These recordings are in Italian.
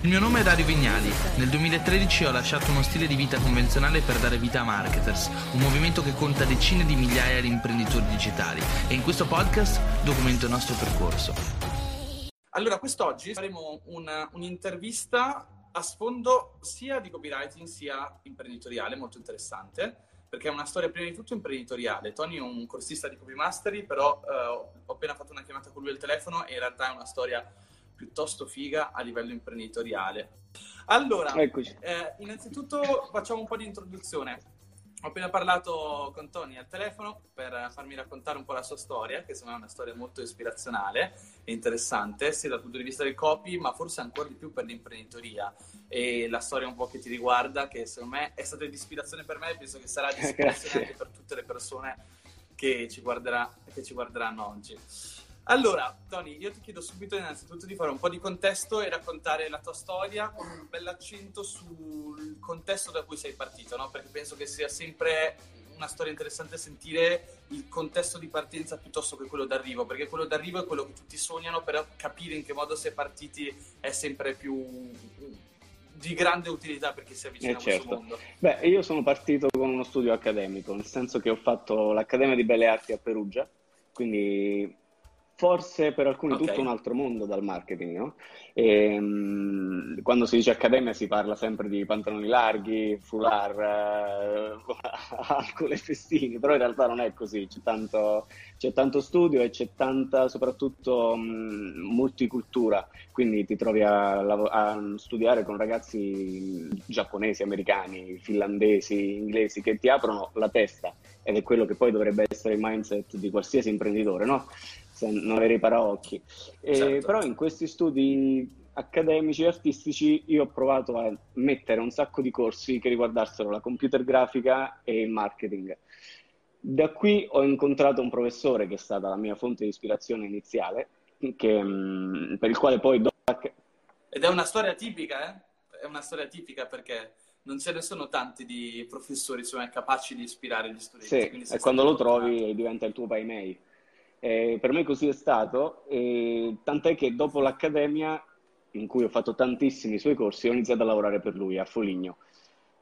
Il mio nome è Dario Vignali. Nel 2013 ho lasciato uno stile di vita convenzionale per dare vita a Marketers, un movimento che conta decine di migliaia di imprenditori digitali e in questo podcast documento il nostro percorso. Allora, quest'oggi faremo una, un'intervista a sfondo sia di copywriting sia imprenditoriale, molto interessante, perché è una storia prima di tutto imprenditoriale. Tony è un corsista di Copy Mastery, però eh, ho appena fatto una chiamata con lui al telefono e in realtà è una storia piuttosto figa a livello imprenditoriale. Allora, eh, innanzitutto facciamo un po' di introduzione. Ho appena parlato con Tony al telefono per farmi raccontare un po' la sua storia, che secondo me è una storia molto ispirazionale e interessante, sia dal punto di vista del copy, ma forse ancora di più per l'imprenditoria. E la storia un po' che ti riguarda, che secondo me è stata di ispirazione per me e penso che sarà di ispirazione anche per tutte le persone che ci, guarderà, che ci guarderanno oggi. Allora, Tony, io ti chiedo subito innanzitutto di fare un po' di contesto e raccontare la tua storia con un bell'accento sul contesto da cui sei partito, no? Perché penso che sia sempre una storia interessante sentire il contesto di partenza piuttosto che quello d'arrivo, perché quello d'arrivo è quello che tutti sognano, però capire in che modo si è partiti è sempre più di grande utilità per chi si avvicina eh a certo. questo mondo. Beh, io sono partito con uno studio accademico, nel senso che ho fatto l'Accademia di Belle Arti a Perugia, quindi forse per alcuni okay. tutto un altro mondo dal marketing, no? E, um, quando si dice accademia si parla sempre di pantaloni larghi, foulard, uh, alcol e festini, però in realtà non è così, c'è tanto, c'è tanto studio e c'è tanta soprattutto um, multicultura, quindi ti trovi a, a, studiare con ragazzi giapponesi, americani, finlandesi, inglesi che ti aprono la testa ed è quello che poi dovrebbe essere il mindset di qualsiasi imprenditore, no? Non avere i paraocchi. E, certo. Però in questi studi accademici e artistici io ho provato a mettere un sacco di corsi che riguardassero la computer grafica e il marketing. Da qui ho incontrato un professore che è stata la mia fonte di ispirazione iniziale, che, mm, per il quale poi... Ed è una storia tipica, eh? È una storia tipica perché non ce ne sono tanti di professori insomma, capaci di ispirare gli studenti. Sì, e quando lo trovi diventa il tuo paimei. Eh, per me così è stato, eh, tant'è che dopo l'accademia, in cui ho fatto tantissimi suoi corsi, ho iniziato a lavorare per lui a Foligno.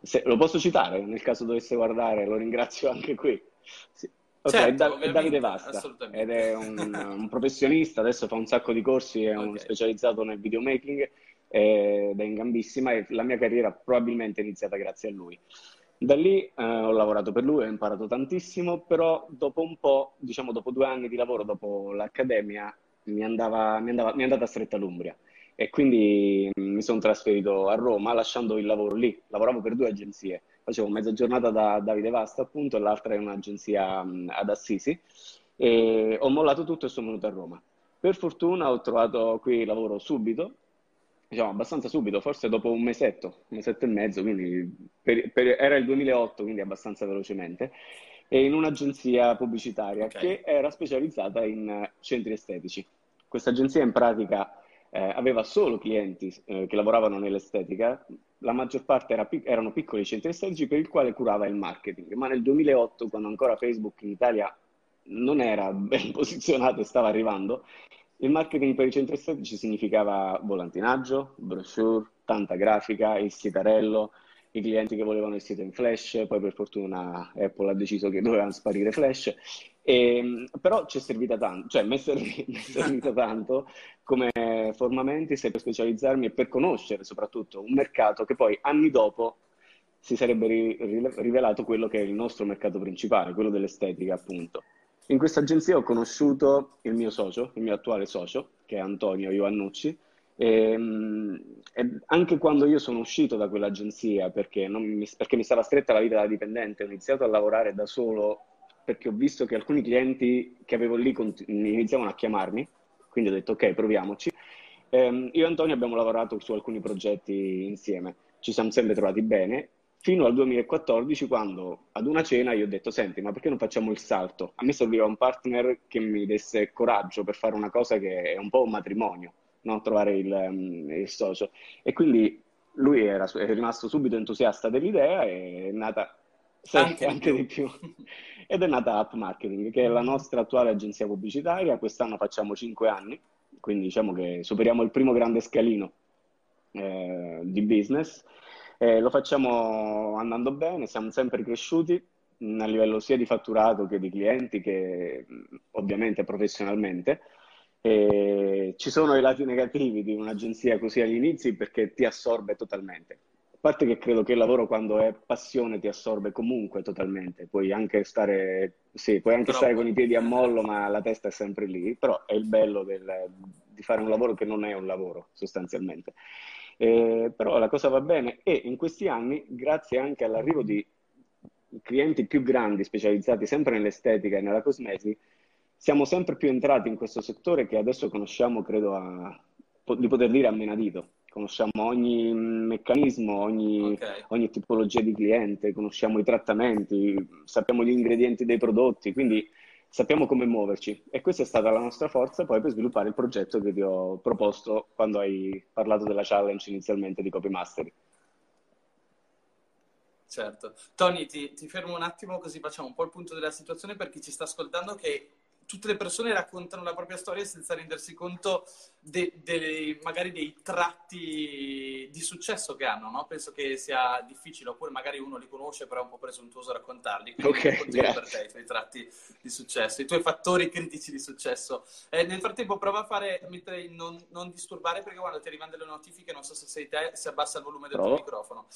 Se, lo posso citare nel caso dovesse guardare, lo ringrazio anche qui. Sì. Okay, certo, è, Davide Vasta ed è un, un, professionista, adesso fa un sacco di corsi, è okay. un specializzato nel videomaking ed è in gambissima e la mia carriera probabilmente è iniziata grazie a lui. Da lì eh, ho lavorato per lui, ho imparato tantissimo, però dopo un po', diciamo dopo due anni di lavoro, dopo l'accademia, mi, andava, mi, andava, mi è andata stretta l'Umbria e quindi mm, mi sono trasferito a Roma lasciando il lavoro lì. Lavoravo per due agenzie, facevo mezza giornata da Davide Vasta appunto e l'altra è un'agenzia mm, ad Assisi e ho mollato tutto e sono venuto a Roma. Per fortuna ho trovato qui lavoro subito diciamo, abbastanza subito, forse dopo un mesetto, un mesetto e mezzo, quindi per, per, era il 2008, quindi abbastanza velocemente, e in un'agenzia pubblicitaria okay. che era specializzata in centri estetici. Questa agenzia in pratica eh, aveva solo clienti eh, che lavoravano nell'estetica, la maggior parte era, erano piccoli centri estetici per il quale curava il marketing, ma nel 2008, quando ancora Facebook in Italia non era ben posizionato e stava arrivando, il marketing per i centri estetici significava volantinaggio, brochure, tanta grafica, il sitarello, i clienti che volevano il sito in flash, poi per fortuna Apple ha deciso che dovevano sparire flash, e, ehm, però ci è servita tanto, cioè mi è servito tanto come formamenti per specializzarmi e per conoscere soprattutto un mercato che poi anni dopo si sarebbe rivelato quello che è il nostro mercato principale, quello dell'estetica appunto. In questa agenzia ho conosciuto il mio socio, il mio attuale socio, che è Antonio Ioannucci, e, ehm, e anche quando io sono uscito da quell'agenzia perché, mi, perché mi stava stretta la vita da dipendente, ho iniziato a lavorare da solo perché ho visto che alcuni clienti che avevo lì iniziavano a chiamarmi, quindi ho detto ok, proviamoci. Eh, io e Antonio abbiamo lavorato su alcuni progetti insieme, ci siamo sempre trovati bene fino al 2014 quando ad una cena io ho detto senti ma perché non facciamo il salto? A me serviva un partner che mi desse coraggio per fare una cosa che è un po' un matrimonio, no? trovare il, um, il, socio. E quindi lui era, è rimasto subito entusiasta dell'idea e è nata anche, anche di più. Ed è nata App Marketing, che è la nostra attuale agenzia pubblicitaria. Quest'anno facciamo 5 anni, quindi diciamo che superiamo il primo grande scalino eh, di business. Eh, lo facciamo andando bene, siamo sempre cresciuti a livello sia di fatturato che di clienti che ovviamente professionalmente. E ci sono i lati negativi di un'agenzia così agli inizi perché ti assorbe totalmente. A parte che credo che il lavoro quando è passione ti assorbe comunque totalmente, puoi anche stare, sì, puoi anche stare con i piedi a mollo ma la testa è sempre lì, però è il bello del, di fare un lavoro che non è un lavoro sostanzialmente. Eh, però la cosa va bene e in questi anni, grazie anche all'arrivo di clienti più grandi specializzati sempre nell'estetica e nella cosmesi, siamo sempre più entrati in questo settore che adesso conosciamo, credo, a, di poter dire a menadito. Conosciamo ogni meccanismo, ogni, okay. ogni tipologia di cliente, conosciamo i trattamenti, sappiamo gli ingredienti dei prodotti, quindi sappiamo come muoverci e questa è stata la nostra forza poi per sviluppare il progetto che ti ho proposto quando hai parlato della challenge inizialmente di Copy Mastery. Certo. Tony, ti, ti, fermo un attimo così facciamo un po' il punto della situazione per chi ci sta ascoltando che tutte le persone raccontano la propria storia senza rendersi conto de, de, magari dei tratti di successo che hanno, no? Penso che sia difficile, oppure magari uno li conosce però è un po' presuntuoso raccontarli. Quindi ok, per te i tuoi tratti di successo, i tuoi fattori critici di successo. Eh, nel frattempo prova a fare, mentre non, non, disturbare perché quando ti arrivano delle notifiche, non so se sei te, si abbassa il volume del Provo. tuo microfono.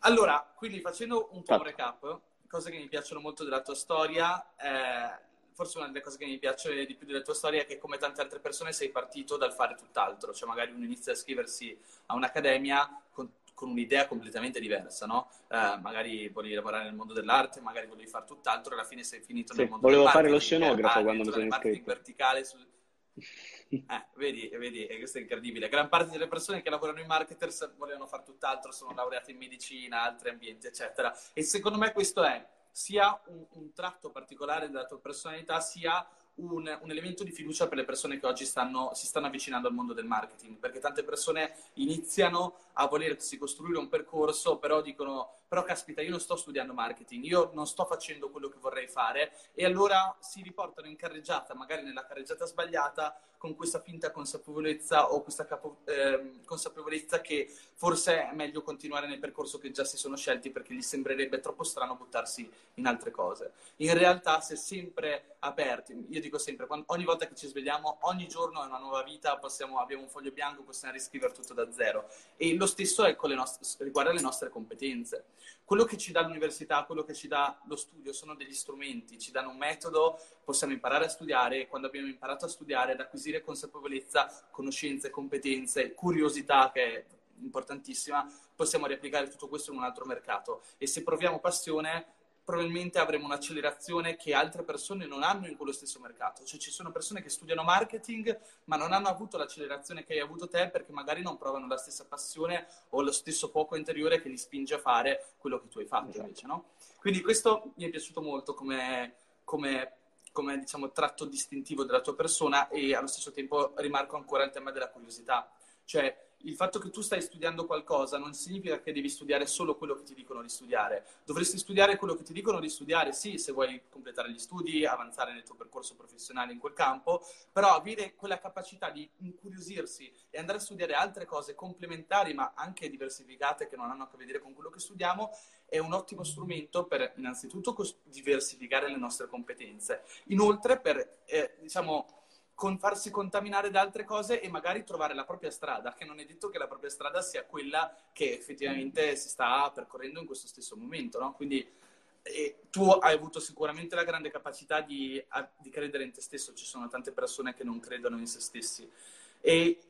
Allora, quindi facendo un po' un recap, cose che mi piacciono molto della tua storia, eh, forse una delle cose che mi piace di più della tua storia è che come tante altre persone sei partito dal fare tutt'altro, cioè magari uno inizia a iscriversi a un'accademia con, con un'idea completamente diversa, no? Eh, magari volevi lavorare nel mondo dell'arte, magari volevi fare tutt'altro, alla fine sei finito sì, nel mondo volevo fare lo scenografo quando mi sono iscritto. verticale su... Eh, vedi, vedi, e questo è incredibile. Gran parte delle persone che lavorano in marketers volevano fare tutt'altro, sono laureate in medicina, altri ambienti, eccetera. E secondo me questo è sia un, un tratto particolare della tua personalità, sia un, un, elemento di fiducia per le persone che oggi stanno, si stanno avvicinando al mondo del marketing, perché tante persone iniziano a volersi costruire un percorso, però dicono, però caspita, io non sto studiando marketing, io non sto facendo quello che vorrei fare, e allora si riportano in carreggiata, magari nella carreggiata sbagliata, con questa finta consapevolezza o questa capo, eh, consapevolezza che forse è meglio continuare nel percorso che già si sono scelti perché gli sembrerebbe troppo strano buttarsi in altre cose. In realtà, se sempre aperti, io dico sempre, quando, ogni volta che ci svegliamo, ogni giorno è una nuova vita, possiamo, abbiamo un foglio bianco, possiamo riscrivere tutto da zero. E lo stesso è nostre, riguarda le nostre competenze. Quello che ci dà l'università, quello che ci dà lo studio sono degli strumenti, ci danno un metodo, possiamo imparare a studiare e quando abbiamo imparato a studiare, ad acquisire consapevolezza, conoscenze, competenze, curiosità che è importantissima, possiamo riapplicare tutto questo in un altro mercato. E se proviamo passione, probabilmente avremo un'accelerazione che altre persone non hanno in quello stesso mercato. Cioè ci sono persone che studiano marketing ma non hanno avuto l'accelerazione che hai avuto te perché magari non provano la stessa passione o lo stesso poco interiore che li spinge a fare quello che tu hai fatto esatto. invece, no? Quindi questo mi è piaciuto molto come, come, come diciamo, tratto distintivo della tua persona e allo stesso tempo rimarco ancora il tema della curiosità. Cioè il fatto che tu stai studiando qualcosa non significa che devi studiare solo quello che ti dicono di studiare. Dovresti studiare quello che ti dicono di studiare, sì, se vuoi completare gli studi, avanzare nel tuo percorso professionale in quel campo, però avere quella capacità di incuriosirsi e andare a studiare altre cose complementari, ma anche diversificate che non hanno a che vedere con quello che studiamo, è un ottimo strumento per innanzitutto diversificare le nostre competenze. Inoltre per, eh, diciamo, con farsi contaminare da altre cose e magari trovare la propria strada, che non è detto che la propria strada sia quella che effettivamente si sta percorrendo in questo stesso momento, no? Quindi tu hai avuto sicuramente la grande capacità di, di, credere in te stesso, ci sono tante persone che non credono in se stessi. E,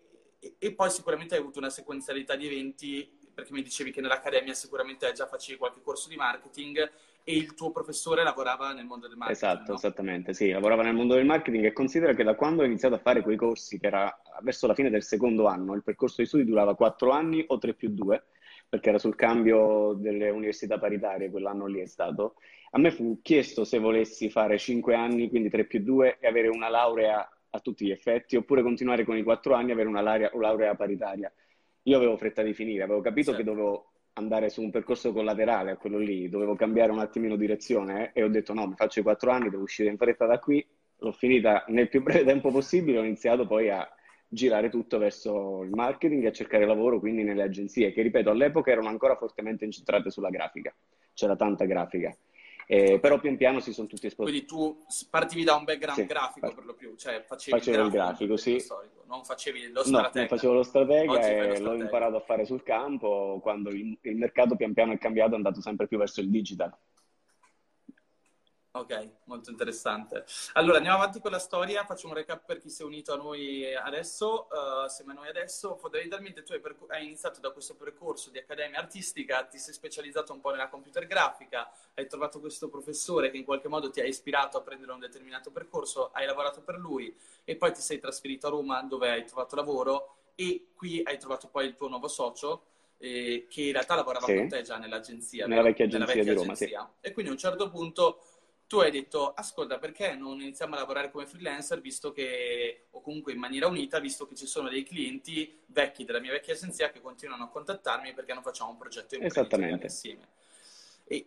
e poi sicuramente hai avuto una sequenzialità di eventi, perché mi dicevi che nell'accademia sicuramente già facevi qualche corso di marketing e il tuo professore lavorava nel mondo del marketing. Esatto, no? esattamente, sì, lavorava nel mondo del marketing e considera che da quando ho iniziato a fare quei corsi, che era verso la fine del secondo anno, il percorso di studi durava quattro anni o tre più due, perché era sul cambio delle università paritarie, quell'anno lì è stato, a me fu chiesto se volessi fare cinque anni, quindi tre più due, e avere una laurea a tutti gli effetti, oppure continuare con i quattro anni e avere una laurea, laurea paritaria. Io avevo fretta di finire, avevo capito certo. che dovevo andare su un percorso collaterale a quello lì, dovevo cambiare un attimino direzione eh, e ho detto no, mi faccio i quattro anni, devo uscire in fretta da qui, l'ho finita nel più breve tempo possibile, ho iniziato poi a girare tutto verso il marketing e a cercare lavoro quindi nelle agenzie, che ripeto all'epoca erano ancora fortemente incentrate sulla grafica, c'era tanta grafica. Eh, però pian piano si sono tutti esposti. Quindi tu partivi da un background sì, grafico per lo più, cioè facevi facevo il grafico, il grafico sì. Non facevi lo stratega. No, facevo lo stratega Oggi e l'ho imparato a fare sul campo quando il, il mercato pian piano è cambiato, è andato sempre più verso il digital. Ok, molto interessante. Allora, andiamo avanti con la storia, faccio un recap per chi si è unito a noi adesso, uh, assieme a noi adesso. Fondamentalmente tu hai, hai, iniziato da questo percorso di accademia artistica, ti sei specializzato un po' nella computer grafica, hai trovato questo professore che in qualche modo ti ha ispirato a prendere un determinato percorso, hai lavorato per lui e poi ti sei trasferito a Roma dove hai trovato lavoro e qui hai trovato poi il tuo nuovo socio eh, che in realtà lavorava sì. con te già nell'agenzia, nella vecchia agenzia, nella vecchia di Roma, agenzia. Sì. E quindi a un certo punto tu hai detto, ascolta, perché non iniziamo a lavorare come freelancer, visto che, o comunque in maniera unita, visto che ci sono dei clienti vecchi della mia vecchia agenzia che continuano a contattarmi perché non facciamo un progetto imprenditoriale insieme. E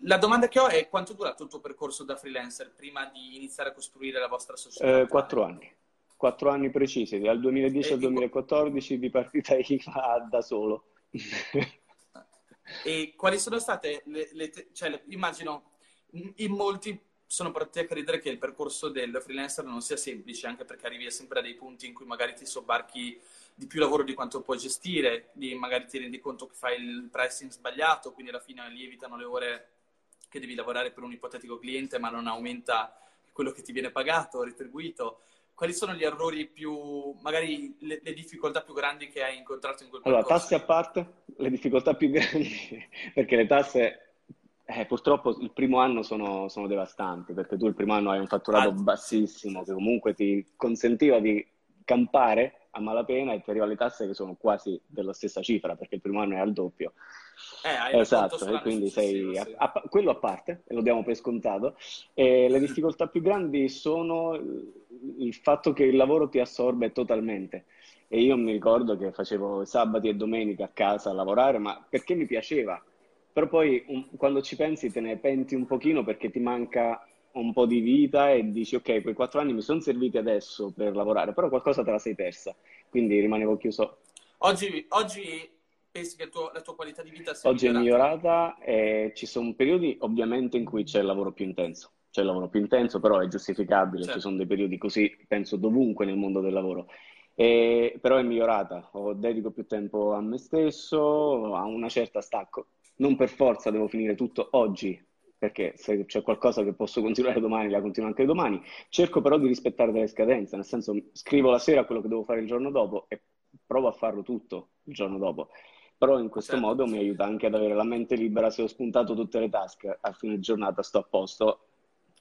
la domanda che ho è quanto è durato il tuo percorso da freelancer prima di iniziare a costruire la vostra società? Eh, quattro anni. Quattro anni precisi, dal 2010 e al 2014 di partita IVA da solo. e quali sono state le, le cioè, le, immagino in molti sono pronti a credere che il percorso del freelancer non sia semplice, anche perché arrivi sempre a dei punti in cui magari ti sobbarchi di più lavoro di quanto puoi gestire, di magari ti rendi conto che fai il pricing sbagliato, quindi alla fine lievitano le ore che devi lavorare per un ipotetico cliente, ma non aumenta quello che ti viene pagato, retribuito. Quali sono gli errori più, magari le, le difficoltà più grandi che hai incontrato in quel percorso? Allora, tasse a parte, le difficoltà più grandi, perché le tasse eh, purtroppo il primo anno sono, sono, devastanti perché tu il primo anno hai un fatturato ah, bassissimo che comunque ti consentiva di campare a malapena e ti arriva le tasse che sono quasi della stessa cifra perché il primo anno è al doppio. Eh, esatto, e quindi sei a, a, quello a parte, e lo diamo per scontato. E le difficoltà più grandi sono il fatto che il lavoro ti assorbe totalmente. E io mi ricordo che facevo sabati e domenica a casa a lavorare, ma perché mi piaceva, però poi un, quando ci pensi te ne penti un pochino perché ti manca un po' di vita e dici ok, quei quattro anni mi sono serviti adesso per lavorare, però qualcosa te la sei persa, quindi rimanevo chiuso. Oggi, oggi pensi che tuo, la tua qualità di vita sia Oggi migliorata? è migliorata e ci sono periodi ovviamente in cui c'è il lavoro più intenso. C'è il lavoro più intenso, però è giustificabile, certo. ci sono dei periodi così, penso, dovunque nel mondo del lavoro. E, però è migliorata, Ho, dedico più tempo a me stesso, a una certa stacco non per forza devo finire tutto oggi, perché se c'è qualcosa che posso continuare domani, la continuo anche domani. Cerco però di rispettare delle scadenze, nel senso scrivo la sera quello che devo fare il giorno dopo e provo a farlo tutto il giorno dopo. Però in questo certo. modo mi aiuta anche ad avere la mente libera, se ho spuntato tutte le task a fine giornata sto a posto.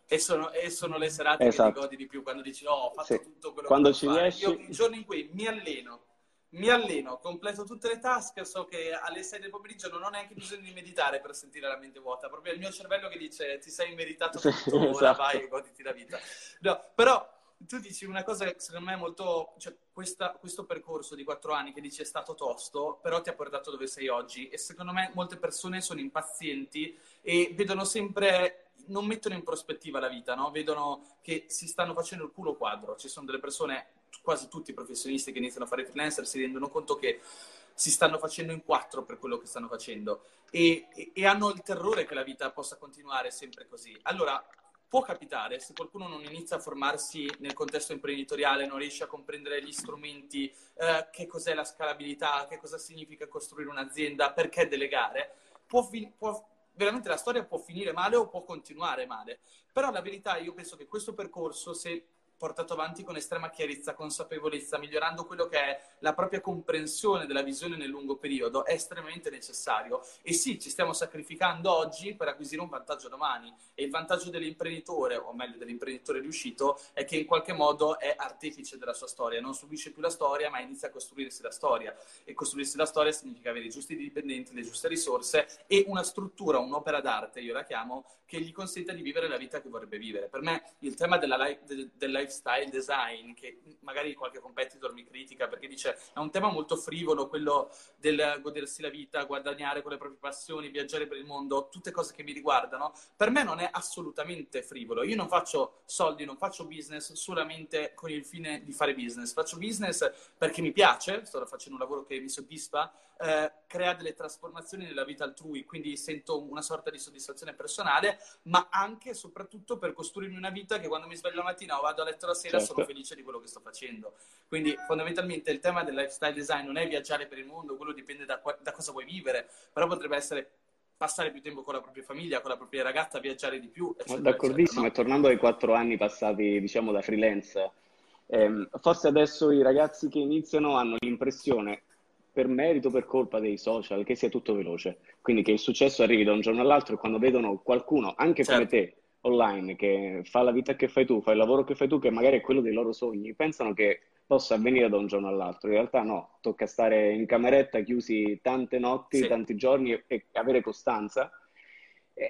E sono, e sono le serate esatto. che ti godi di più quando dici oh, ho fatto sì. tutto quello quando che ci riesci... Io i giorni in cui mi alleno, mi alleno, completo tutte le task, so che alle 6 del pomeriggio non ho neanche bisogno di meditare per sentire la mente vuota, proprio il mio cervello che dice ti sei meritato tutto, sì, ora esatto. vai e goditi la vita. No, però tu dici una cosa che secondo me è molto, cioè questa, questo percorso di quattro anni che dici è stato tosto, però ti ha portato dove sei oggi e secondo me molte persone sono impazienti e vedono sempre non mettono in prospettiva la vita, no? vedono che si stanno facendo il culo quadro. Ci sono delle persone quasi tutti i professionisti che iniziano a fare freelancer si rendono conto che si stanno facendo in quattro per quello che stanno facendo e, e, e hanno il terrore che la vita possa continuare sempre così. Allora, può capitare, se qualcuno non inizia a formarsi nel contesto imprenditoriale, non riesce a comprendere gli strumenti, eh, che cos'è la scalabilità, che cosa significa costruire un'azienda, perché delegare, può, può, veramente la storia può finire male o può continuare male. Però la verità, io penso che questo percorso, se portato avanti con estrema chiarezza, consapevolezza, migliorando quello che è la propria comprensione della visione nel lungo periodo, è estremamente necessario. E sì, ci stiamo sacrificando oggi per acquisire un vantaggio domani. E il vantaggio dell'imprenditore, o meglio dell'imprenditore riuscito, è che in qualche modo è artefice della sua storia, non subisce più la storia, ma inizia a costruirsi la storia. E costruirsi la storia significa avere i giusti dipendenti, le giuste risorse e una struttura, un'opera d'arte, io la chiamo, che gli consenta di vivere la vita che vorrebbe vivere. Per me il tema della life, del, life lifestyle design, che magari qualche competitor mi critica perché dice è un tema molto frivolo, quello del godersi la vita, guadagnare con le proprie passioni, viaggiare per il mondo, tutte cose che mi riguardano, per me non è assolutamente frivolo. Io non faccio soldi, non faccio business solamente con il fine di fare business, faccio business perché mi piace, sto facendo un lavoro che mi soddisfa, eh, crea delle trasformazioni nella vita altrui, quindi sento una sorta di soddisfazione personale, ma anche e soprattutto per costruirmi una vita che quando mi sveglio la mattina o vado a letto la sera certo. sono felice di quello che sto facendo. Quindi fondamentalmente il tema del lifestyle design non è viaggiare per il mondo, quello dipende da, da cosa vuoi vivere, però potrebbe essere passare più tempo con la propria famiglia, con la propria ragazza, viaggiare di più. Eccetera, D'accordissimo, eccetera, no? e tornando ai quattro anni passati, diciamo, da freelance, ehm, forse adesso i ragazzi che iniziano hanno l'impressione per merito o per colpa dei social che sia tutto veloce. Quindi che il successo arrivi da un giorno all'altro e quando vedono qualcuno, anche certo. come te, online, che fa la vita che fai tu, fa il lavoro che fai tu, che magari è quello dei loro sogni, pensano che possa avvenire da un giorno all'altro. In realtà no, tocca stare in cameretta chiusi tante notti, sì. tanti giorni e, e avere costanza. E,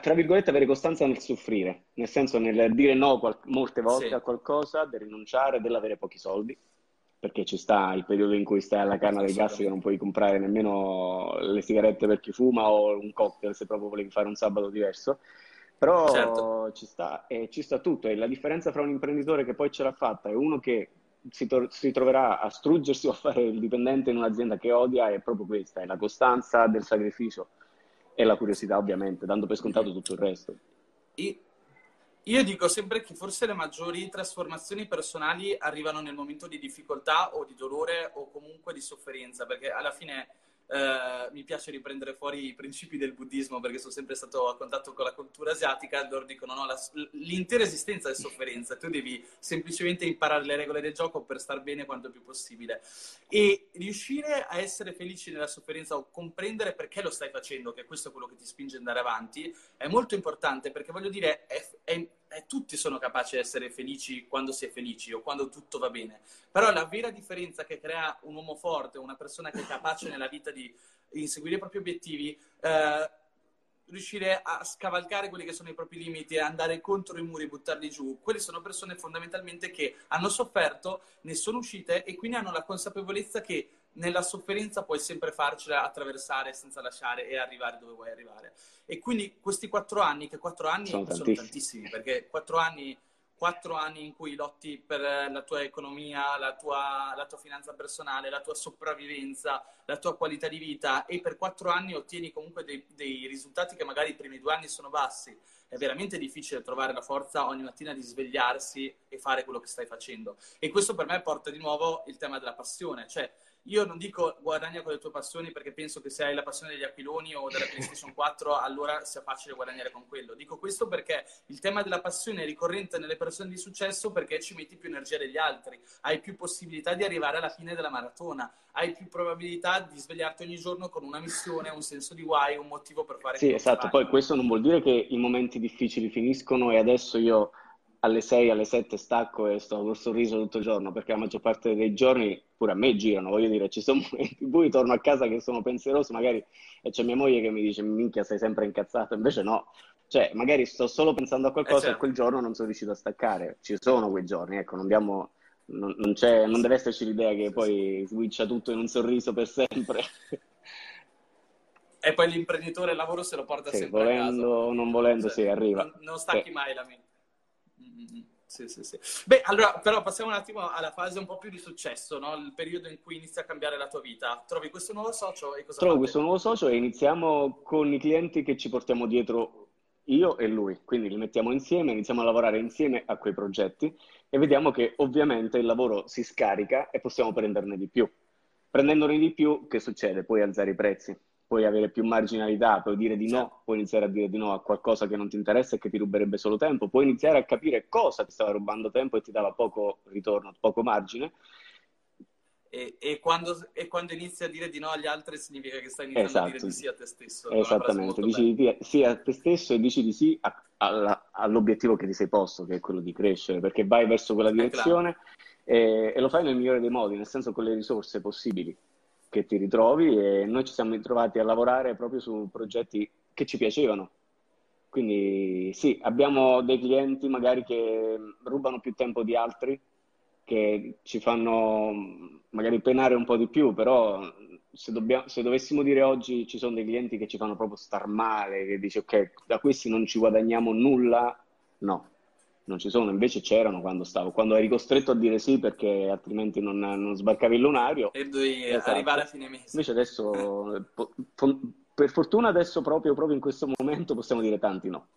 tra virgolette, avere costanza nel soffrire, nel senso nel dire no qual- molte volte sì. a qualcosa, del rinunciare, dell'avere pochi soldi perché ci sta il periodo in cui stai alla canna del gas che non puoi comprare nemmeno le sigarette per chi fuma o un cocktail se proprio volevi fare un sabato diverso. Però certo. ci sta e ci sta tutto e la differenza fra un imprenditore che poi ce l'ha fatta e uno che si, to- si troverà a struggersi o a fare il dipendente in un'azienda che odia è proprio questa, è la costanza del sacrificio e la curiosità ovviamente, dando per scontato tutto il resto. E io dico sempre che forse le maggiori trasformazioni personali arrivano nel momento di difficoltà o di dolore o comunque di sofferenza, perché alla fine eh, mi piace riprendere fuori i principi del buddismo perché sono sempre stato a contatto con la cultura asiatica, loro dicono no, la, l'intera esistenza è sofferenza, tu devi semplicemente imparare le regole del gioco per star bene quanto più possibile. E riuscire a essere felici nella sofferenza o comprendere perché lo stai facendo, che questo è quello che ti spinge ad andare avanti, è molto importante perché voglio dire, è, è eh, tutti sono capaci di essere felici quando si è felici o quando tutto va bene. Però la vera differenza che crea un uomo forte, una persona che è capace nella vita di inseguire i propri obiettivi, eh, riuscire a scavalcare quelli che sono i propri limiti andare contro i muri buttarli giù. Quelle sono persone fondamentalmente che hanno sofferto, ne sono uscite e quindi hanno la consapevolezza che nella sofferenza puoi sempre farcela attraversare senza lasciare e arrivare dove vuoi arrivare. E quindi questi quattro anni, che quattro anni sono, sono tantissimi. tantissimi, perché quattro anni, quattro anni in cui lotti per la tua economia, la tua, la tua finanza personale, la tua sopravvivenza, la tua qualità di vita e per quattro anni ottieni comunque dei, dei risultati che magari i primi due anni sono bassi. È veramente difficile trovare la forza ogni mattina di svegliarsi e fare quello che stai facendo. E questo per me porta di nuovo il tema della passione, cioè io non dico guadagna con le tue passioni perché penso che se hai la passione degli aquiloni o della PlayStation 4 allora sia facile guadagnare con quello. Dico questo perché il tema della passione è ricorrente nelle persone di successo perché ci metti più energia degli altri, hai più possibilità di arrivare alla fine della maratona, hai più probabilità di svegliarti ogni giorno con una missione, un senso di why, un motivo per fare Sì, esatto, poi questo non vuol dire che i momenti difficili finiscono e adesso io alle 6, alle 7 stacco e sto col sorriso tutto il giorno, perché la maggior parte dei giorni pure a me girano, voglio dire, ci sono momenti in cui torno a casa che sono pensieroso, magari e c'è mia moglie che mi dice minchia sei sempre incazzato, invece no, cioè magari sto solo pensando a qualcosa eh certo. e quel giorno non sono riuscito a staccare, ci sono quei giorni, ecco, non abbiamo... Non, non, non deve esserci l'idea che poi switcha tutto in un sorriso per sempre. E poi l'imprenditore il lavoro se lo porta sì, sempre volendo o non volendo, cioè, sì, arriva. Non, non stacchi sì. mai la mente. Sì, sì, sì. Beh, allora, però passiamo un attimo alla fase un po' più di successo, no? Il periodo in cui inizia a cambiare la tua vita. Trovi questo nuovo socio e cosa Trovo fate? questo nuovo socio e iniziamo con i clienti che ci portiamo dietro io e lui. Quindi li mettiamo insieme, iniziamo a lavorare insieme a quei progetti e vediamo che ovviamente il lavoro si scarica e possiamo prenderne di più. Prendendone di più, che succede? Puoi alzare i prezzi puoi avere più marginalità, puoi dire di no, certo. puoi iniziare a dire di no a qualcosa che non ti interessa e che ti ruberebbe solo tempo, puoi iniziare a capire cosa ti stava rubando tempo e ti dava poco ritorno, poco margine. E, e, quando, e quando, inizi a dire di no agli altri significa che stai iniziando esatto. a dire di sì a te stesso. Esattamente, dici di sì a te stesso e dici di sì a, a, all'obiettivo che ti sei posto, che è quello di crescere, perché vai verso quella direzione e, e lo fai nel migliore dei modi, nel senso con le risorse possibili che ti ritrovi e noi ci siamo ritrovati a lavorare proprio su progetti che ci piacevano. Quindi sì, abbiamo dei clienti magari che rubano più tempo di altri, che ci fanno magari penare un po' di più, però se, dobbiamo, se dovessimo dire oggi ci sono dei clienti che ci fanno proprio star male, che dici ok, da questi non ci guadagniamo nulla, no, non ci sono, invece c'erano quando stavo, quando eri costretto a dire sì perché altrimenti non, non sbarcavi il lunario. E dovevi esatto. arrivare a fine mese. Invece adesso per fortuna adesso proprio, proprio in questo momento possiamo dire tanti no.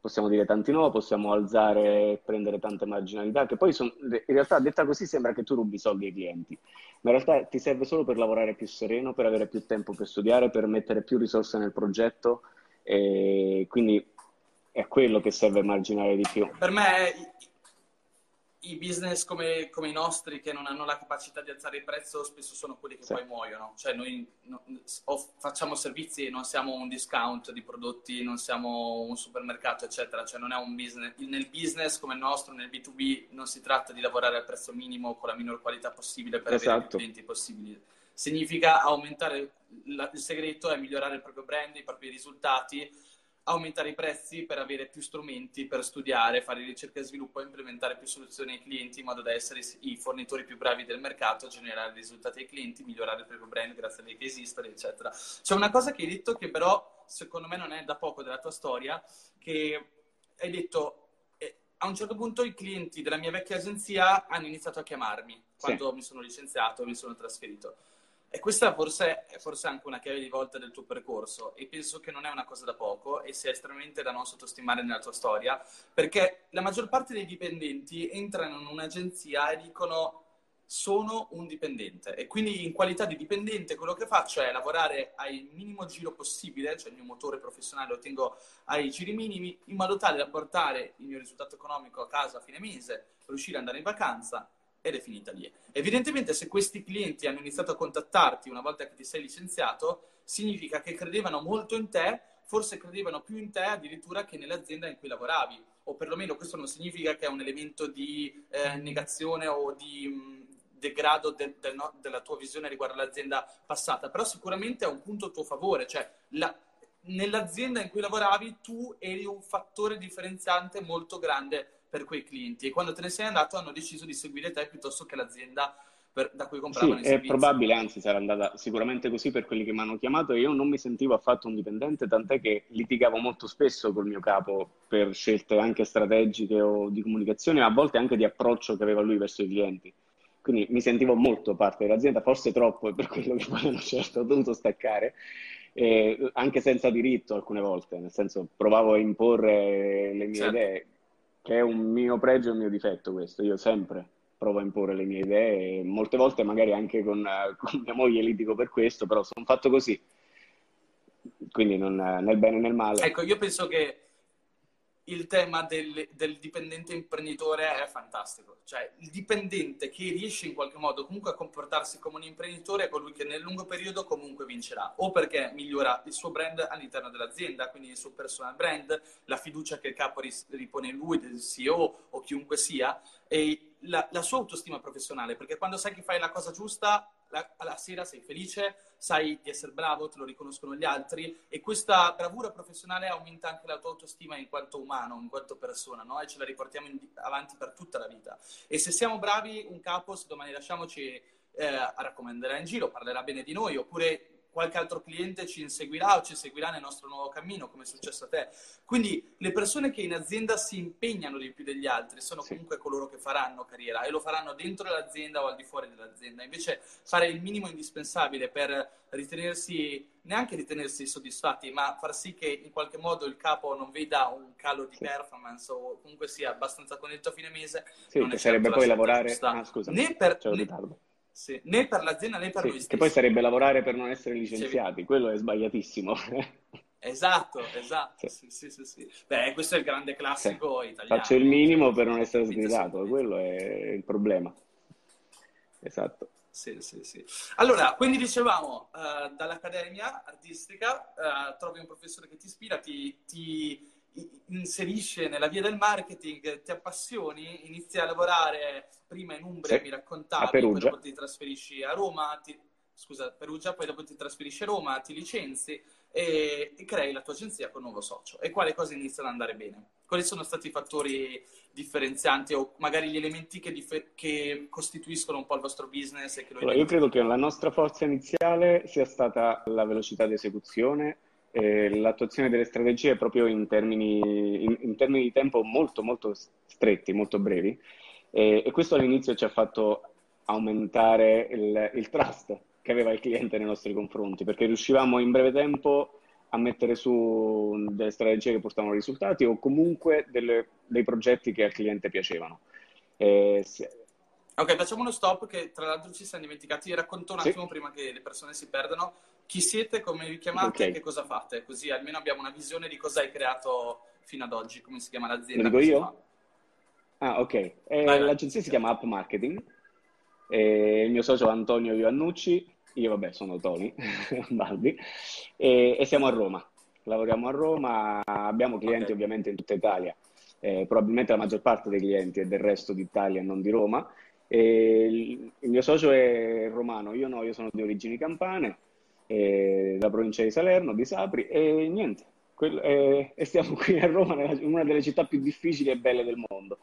Possiamo dire tanti no, possiamo alzare e prendere tante marginalità, che poi son, in realtà detta così sembra che tu rubi soldi ai clienti, ma in realtà ti serve solo per lavorare più sereno, per avere più tempo per studiare, per mettere più risorse nel progetto e quindi è quello che serve marginare di più. Per me i business come, come, i nostri che non hanno la capacità di alzare il prezzo spesso sono quelli che sì. poi muoiono. Cioè noi no, facciamo servizi, non siamo un discount di prodotti, non siamo un supermercato, eccetera. Cioè non è un business. Nel business come il nostro, nel B2B, non si tratta di lavorare al prezzo minimo con la minor qualità possibile per esatto. avere più clienti possibili. Significa aumentare, il segreto è migliorare il proprio brand, i propri risultati aumentare i prezzi per avere più strumenti per studiare, fare ricerca e sviluppo, implementare più soluzioni ai clienti in modo da essere i fornitori più bravi del mercato, generare risultati ai clienti, migliorare il proprio brand grazie a lei che esistono, eccetera. C'è una cosa che hai detto che però secondo me non è da poco della tua storia, che hai detto eh, a un certo punto i clienti della mia vecchia agenzia hanno iniziato a chiamarmi quando sì. mi sono licenziato e mi sono trasferito. E questa forse è forse anche una chiave di volta del tuo percorso e penso che non è una cosa da poco e sia estremamente da non sottostimare nella tua storia, perché la maggior parte dei dipendenti entrano in un'agenzia e dicono sono un dipendente e quindi in qualità di dipendente quello che faccio è lavorare al minimo giro possibile, cioè il mio motore professionale lo tengo ai giri minimi in modo tale da portare il mio risultato economico a casa a fine mese, riuscire ad andare in vacanza ed è finita lì. Evidentemente se questi clienti hanno iniziato a contattarti una volta che ti sei licenziato, significa che credevano molto in te, forse credevano più in te addirittura che nell'azienda in cui lavoravi, o perlomeno questo non significa che è un elemento di eh, negazione o di mh, degrado de, de, no, della tua visione riguardo all'azienda passata, però sicuramente è un punto a tuo favore, cioè la, nell'azienda in cui lavoravi tu eri un fattore differenziante molto grande per quei clienti e quando te ne sei andato hanno deciso di seguire te piuttosto che l'azienda per, da cui compravano sì. È probabile, anzi sarà andata sicuramente così per quelli che mi hanno chiamato e io non mi sentivo affatto un dipendente, tant'è che litigavo molto spesso col mio capo per scelte anche strategiche o di comunicazione, a volte anche di approccio che aveva lui verso i clienti. Quindi mi sentivo molto parte dell'azienda, forse troppo, e per quello che poi a una certa ho dovuto staccare, eh, anche senza diritto alcune volte, nel senso provavo a imporre le mie certo. idee che è un mio pregio e un mio difetto questo. Io sempre provo a imporre le mie idee, molte volte magari anche con, con mia moglie litigo per questo, però sono fatto così. Quindi non, nel bene e nel male. Ecco, io penso che il tema del, del, dipendente imprenditore è fantastico. Cioè, il dipendente che riesce in qualche modo comunque a comportarsi come un imprenditore è colui che nel lungo periodo comunque vincerà. O perché migliora il suo brand all'interno dell'azienda, quindi il suo personal brand, la fiducia che il capo ripone in lui, del CEO o chiunque sia, e la, la sua autostima professionale. Perché quando sai che fai la cosa giusta, la, alla sera sei felice, sai di essere bravo, te lo riconoscono gli altri e questa bravura professionale aumenta anche la tua autostima in quanto umano, in quanto persona, no? E ce la riportiamo in, avanti per tutta la vita. E se siamo bravi, un capo, se domani lasciamoci eh, raccomanderà in giro, parlerà bene di noi, oppure qualche altro cliente ci inseguirà o ci seguirà nel nostro nuovo cammino, come è successo a te. Quindi le persone che in azienda si impegnano di più degli altri sono sì. comunque coloro che faranno carriera e lo faranno dentro l'azienda o al di fuori dell'azienda. Invece fare il minimo indispensabile per ritenersi, neanche ritenersi soddisfatti, ma far sì che in qualche modo il capo non veda un calo di sì. performance o comunque sia abbastanza connetto a fine mese. Sì, non che sarebbe poi lavorare... Ah, scusa, né per... Né, sì, né per l'azienda né per sì, noi stessi. Che poi sarebbe lavorare per non essere licenziati, quello è sbagliatissimo. Esatto, esatto, sì. Sì, sì, sì, Beh, questo è il grande classico italiano. Faccio il minimo per non essere sgridato, quello è il problema. Esatto. Sì, sì, sì. Allora, quindi dicevamo, uh, dall'accademia artistica uh, trovi un professore che ti ispira, ti, ti inserisce nella via del marketing, ti appassioni, inizi a lavorare prima in Umbria, sì, mi raccontavi, poi dopo ti trasferisci a Roma, ti... scusa, Perugia, poi dopo ti trasferisci a Roma, ti licenzi e, e crei la tua agenzia con un nuovo socio. E quale cose iniziano ad andare bene? Quali sono stati i fattori differenzianti o magari gli elementi che, dif- che costituiscono un po' il vostro business? Allora, io credo che la nostra forza iniziale sia stata la velocità di esecuzione e l'attuazione delle strategie proprio in termini, in, in termini di tempo molto, molto stretti, molto brevi. E, e questo all'inizio ci ha fatto aumentare il, il trust che aveva il cliente nei nostri confronti, perché riuscivamo in breve tempo a mettere su delle strategie che portavano risultati o comunque delle, dei progetti che al cliente piacevano. Eh. Ok, facciamo uno stop che tra l'altro ci siamo dimenticati. Racconto un attimo sì. prima che le persone si perdano. Chi siete, come vi chiamate okay. e che cosa fate? Così almeno abbiamo una visione di cosa hai creato fino ad oggi, come si chiama l'azienda. Lo dico io? Ah, ok. Eh, vai, vai. L'agenzia si chiama App Marketing. Eh, il mio socio Antonio Iannucci io vabbè sono Tony Balbi e, e, siamo a Roma. Lavoriamo a Roma, abbiamo clienti okay. ovviamente in tutta Italia, eh, probabilmente la maggior parte dei clienti è del resto d'Italia e non di Roma. E il, il, mio socio è romano, io no, io sono di origini campane, eh, da provincia di Salerno, di Sapri e niente. Quel, eh, e stiamo qui a Roma, in una delle città più difficili e belle del mondo.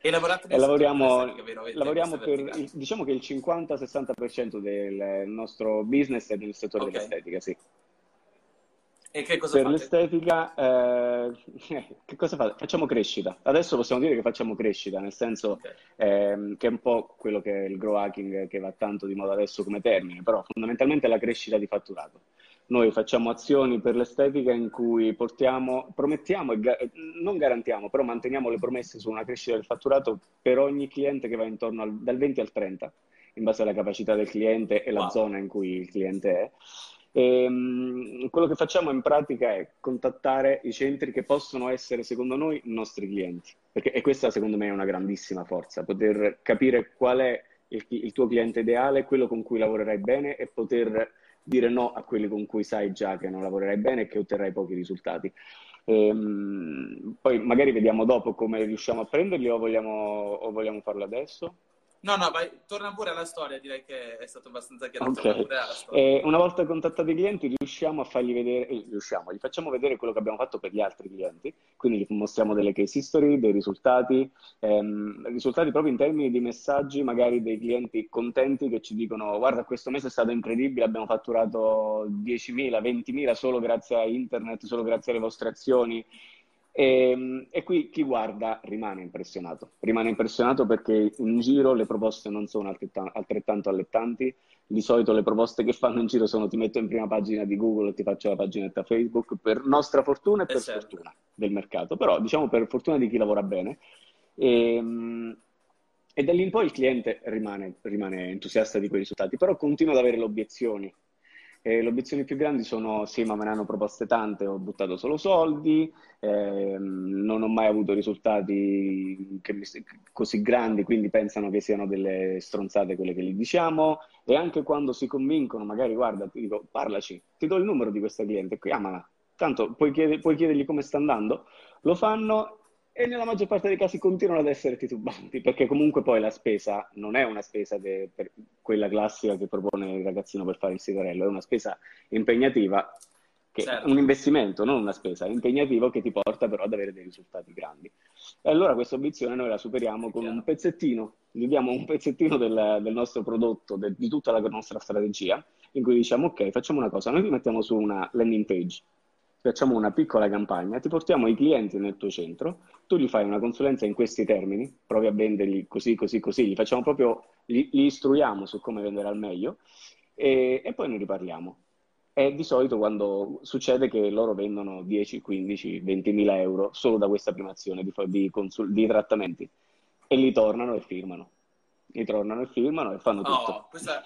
E lavorate e lavoriamo, lavoriamo per, diciamo che il 50-60% del nostro business è nel settore okay. dell'estetica, sì. E che cosa per fate? l'estetica, eh, che cosa fate? Facciamo crescita. Adesso possiamo dire che facciamo crescita, nel senso okay. ehm, che è un po' quello che è il grow hacking che va tanto di moda adesso come termine, però fondamentalmente è la crescita di fatturato noi facciamo azioni per l'estetica in cui portiamo, promettiamo e ga- non garantiamo, però manteniamo le promesse su una crescita del fatturato per ogni cliente che va intorno al, dal 20 al 30, in base alla capacità del cliente e la wow. zona in cui il cliente è. E, um, quello che facciamo in pratica è contattare i centri che possono essere, secondo noi, nostri clienti. Perché, e questa, secondo me, è una grandissima forza, poter capire qual è il, il tuo cliente ideale, quello con cui lavorerai bene e poter dire no a quelli con cui sai già che non lavorerai bene e che otterrai pochi risultati. Ehm, poi magari vediamo dopo come riusciamo a prenderli o vogliamo, o vogliamo farlo adesso. No, no, vai, torna pure alla storia, direi che è stato abbastanza chiaro. Okay. Eh, una volta contattati i clienti riusciamo a fargli vedere, eh, riusciamo, gli facciamo vedere quello che abbiamo fatto per gli altri clienti, quindi gli mostriamo delle case history, dei risultati, ehm, risultati proprio in termini di messaggi, magari dei clienti contenti che ci dicono guarda questo mese è stato incredibile, abbiamo fatturato 10.000, 20.000 solo grazie a internet, solo grazie alle vostre azioni, e, ehm, e, qui chi guarda rimane impressionato. Rimane impressionato perché in giro le proposte non sono altrettanto allettanti. Di solito le proposte che fanno in giro sono ti metto in prima pagina di Google e ti faccio la paginetta Facebook per nostra fortuna e per certo. fortuna del mercato. Però diciamo per fortuna di chi lavora bene. E, ehm, e da lì in poi il cliente rimane, rimane entusiasta di quei risultati, però continua ad avere le obiezioni eh, le obiezioni più grandi sono sì, ma me ne hanno proposte tante, ho buttato solo soldi, ehm, non ho mai avuto risultati mi, così grandi, quindi pensano che siano delle stronzate quelle che gli diciamo. E anche quando si convincono, magari guarda, ti dico parlaci, ti do il numero di questa cliente, chiamala, tanto puoi, chied- puoi chiedergli come sta andando, lo fanno e nella maggior parte dei casi continuano ad essere titubanti, perché comunque poi la spesa non è una spesa che, per quella classica che propone il ragazzino per fare il sigarello, è una spesa impegnativa, che, certo. un investimento, non una spesa, impegnativo che ti porta però ad avere dei risultati grandi. E allora questa obiezione noi la superiamo con un pezzettino, gli diamo un pezzettino del, del nostro prodotto, de, di tutta la nostra strategia, in cui diciamo ok, facciamo una cosa, noi ti mettiamo su una landing page facciamo una piccola campagna, ti portiamo i clienti nel tuo centro, tu gli fai una consulenza in questi termini, provi a venderli così, così, così, gli facciamo proprio, li, li istruiamo su come vendere al meglio e, e, poi ne riparliamo. E di solito quando succede che loro vendono 10, 15, 20 mila euro solo da questa prima azione di, di, consul- di trattamenti e li tornano e firmano. Li tornano e firmano e fanno tutto. Oh, questa,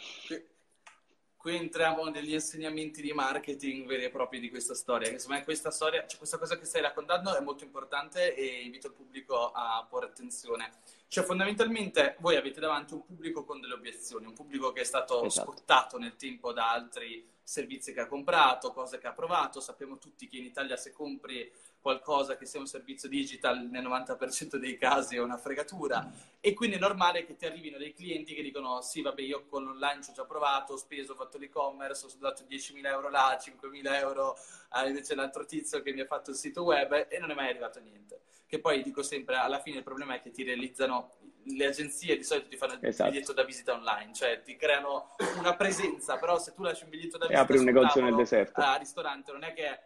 qui entriamo negli insegnamenti di marketing veri e propri di questa storia. Insomma, questa storia, cioè questa cosa che stai raccontando è molto importante e invito il pubblico a porre attenzione. Cioè, fondamentalmente, voi avete davanti un pubblico con delle obiezioni, un pubblico che è stato esatto. scottato nel tempo da altri servizi che ha comprato, cose che ha provato. Sappiamo tutti che in Italia se compri qualcosa che sia un servizio digital nel 90% dei casi è una fregatura e quindi è normale che ti arrivino dei clienti che dicono sì vabbè io con l'online ci ho già provato, ho speso, ho fatto l'e-commerce, ho dato 10.000 euro là, 5.000 euro ah, invece l'altro tizio che mi ha fatto il sito web e non è mai arrivato niente. Che poi dico sempre, alla fine il problema è che ti realizzano le agenzie di solito ti fanno il esatto. biglietto da visita online, cioè ti creano una presenza, però se tu lasci un biglietto da visita e apri un negozio tavolo, nel deserto al ristorante, non è che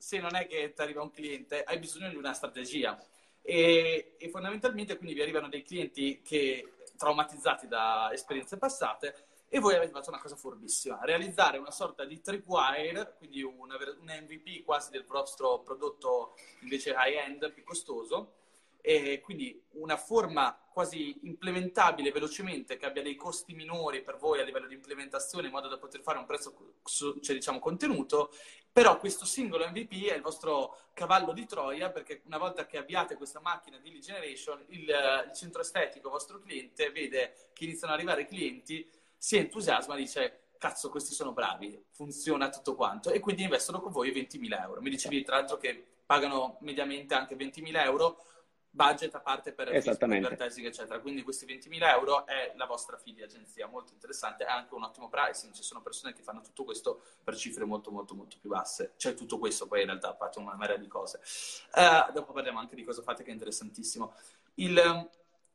se non è che ti arriva un cliente, hai bisogno di una strategia. E, e fondamentalmente quindi vi arrivano dei clienti che traumatizzati da esperienze passate e voi avete fatto una cosa furbissima, realizzare una sorta di tripwire, quindi un, un MVP quasi del vostro prodotto invece high-end, più costoso, e quindi una forma quasi implementabile velocemente che abbia dei costi minori per voi a livello di implementazione in modo da poter fare un prezzo cioè, diciamo contenuto. Però questo singolo MVP è il vostro cavallo di Troia perché una volta che avviate questa macchina di lead generation il, il centro estetico, il vostro cliente vede che iniziano ad arrivare clienti si entusiasma dice cazzo questi sono bravi, funziona tutto quanto. E quindi investono con voi 20.000 euro. Mi dicevi tra l'altro che pagano mediamente anche 20.000 euro budget a parte per advertising, eccetera. Quindi questi 20.000 euro è la vostra di agenzia, molto interessante, è anche un ottimo pricing, ci sono persone che fanno tutto questo per cifre molto molto molto più basse. C'è tutto questo, poi in realtà fate una marea di cose. Uh, dopo parliamo anche di cosa fate che è interessantissimo. Il,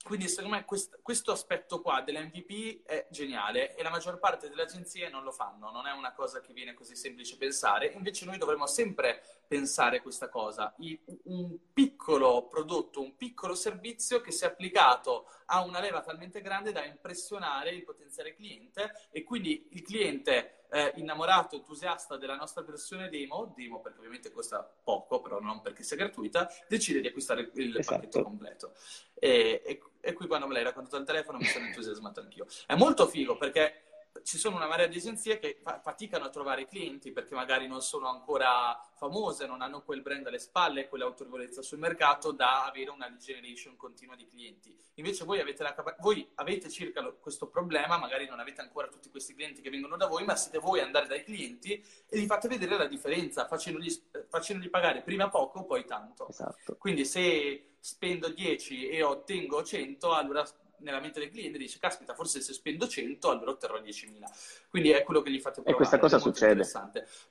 quindi secondo me quest- questo aspetto qua dell'MVP è geniale e la maggior parte delle agenzie non lo fanno, non è una cosa che viene così semplice pensare, invece noi dovremmo sempre pensare questa cosa, I- un piccolo prodotto, un piccolo servizio che sia applicato a una leva talmente grande da impressionare il potenziale cliente e quindi il cliente eh, innamorato, entusiasta della nostra versione demo, demo perché ovviamente costa poco, però non perché sia gratuita, decide di acquistare il esatto. pacchetto completo. E, e, e, qui quando me l'hai raccontato al telefono mi sono entusiasmato anch'io. È molto figo perché ci sono una marea di agenzie che faticano a trovare clienti perché magari non sono ancora famose, non hanno quel brand alle spalle, quell'autorevolezza sul mercato da avere una lead generation continua di clienti. Invece voi avete, capa- voi avete circa lo- questo problema, magari non avete ancora tutti questi clienti che vengono da voi, ma siete voi ad andare dai clienti e gli fate vedere la differenza facendogli, facendogli pagare prima poco, poi tanto. Esatto. Quindi se spendo 10 e ottengo 100, allora nella mente del cliente dice caspita forse se spendo 100 allora otterrò 10.000 quindi è quello che gli fate provare e questa cosa succede.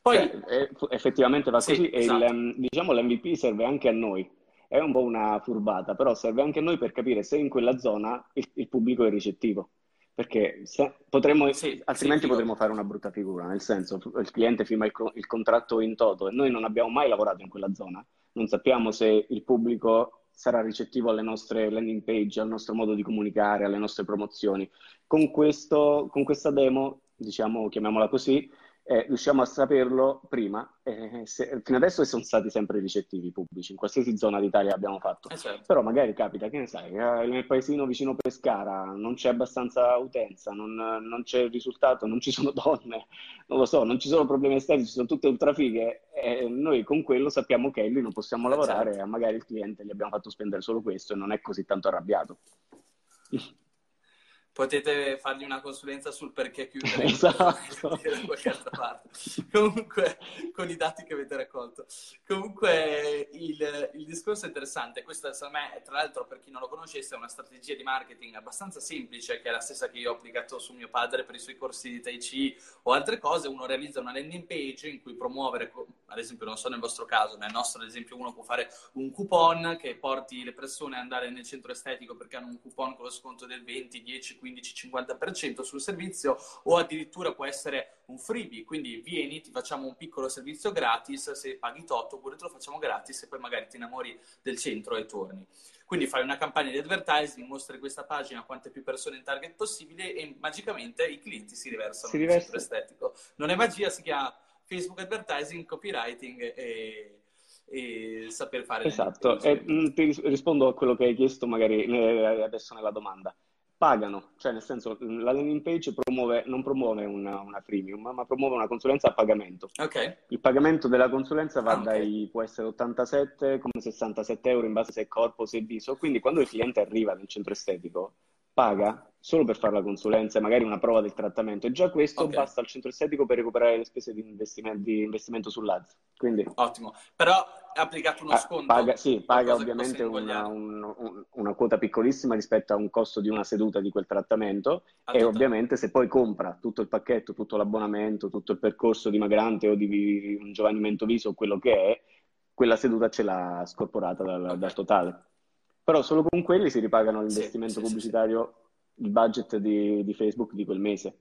poi eh, effettivamente va sì, così esatto. e il, ehm, diciamo l'MVP serve anche a noi. È un po' una furbata però serve anche a noi per capire se in quella zona il, il pubblico è ricettivo. Perché potremmo, sì, altrimenti sì, potremmo fare una brutta figura, nel senso il cliente firma il, il, contratto in toto e noi non abbiamo mai lavorato in quella zona, non sappiamo se il pubblico sarà ricettivo alle nostre landing page, al nostro modo di comunicare, alle nostre promozioni. Con, questo, con questa demo, diciamo, chiamiamola così, eh, riusciamo a saperlo prima. Eh, se, fino adesso sono stati sempre ricettivi pubblici, in qualsiasi zona d'Italia abbiamo fatto. Eh certo. Però magari capita, che ne sai, eh, nel paesino vicino Pescara non c'è abbastanza utenza, non, non, c'è il risultato, non ci sono donne, non lo so, non ci sono problemi estetici, sono tutte ultrafighe. E noi con quello sappiamo che lì non possiamo eh, lavorare certo. magari il cliente gli abbiamo fatto spendere solo questo e non è così tanto arrabbiato potete fargli una consulenza sul perché chiudere esatto. comunque con i dati che avete raccolto. Comunque il, il, discorso è interessante. Questa secondo me tra l'altro per chi non lo conoscesse è una strategia di marketing abbastanza semplice che è la stessa che io ho applicato su mio padre per i suoi corsi di Tai Chi o altre cose. Uno realizza una landing page in cui promuovere ad esempio non so nel vostro caso nel nostro ad esempio uno può fare un coupon che porti le persone ad andare nel centro estetico perché hanno un coupon con lo sconto del 20, 10, 15-50% sul servizio o addirittura può essere un freebie, quindi vieni, ti facciamo un piccolo servizio gratis se paghi tot oppure te lo facciamo gratis e poi magari ti innamori del centro e torni. Quindi fai una campagna di advertising, mostri questa pagina a quante più persone in target possibile e magicamente i clienti si riversano si riversa. centro estetico. Non è magia, si chiama Facebook Advertising, Copywriting e e saper fare esatto e, mm, ti rispondo a quello che hai chiesto magari eh, adesso nella domanda pagano, cioè nel senso la landing page promuove, non promuove una, una freemium, ma promuove una consulenza a pagamento. Okay. Il pagamento della consulenza va ah, okay. dai, può essere 87 come 67 euro in base se è corpo, se viso, quindi quando il cliente arriva nel centro estetico paga solo per fare la consulenza e magari una prova del trattamento. E già questo okay. basta al centro estetico per recuperare le spese di investimento, di investimento sull'AZ. Quindi... Ottimo. Però è applicato uno ah, sconto? Paga, sì, paga ovviamente una, un, una, quota piccolissima rispetto a un costo di una seduta di quel trattamento a e ovviamente se poi compra tutto il pacchetto, tutto l'abbonamento, tutto il percorso dimagrante o di un giovanimento viso o quello che è, quella seduta ce l'ha scorporata dal, okay. dal totale. Però solo con quelli si ripagano l'investimento sì, sì, pubblicitario sì, il budget di, di Facebook di quel mese.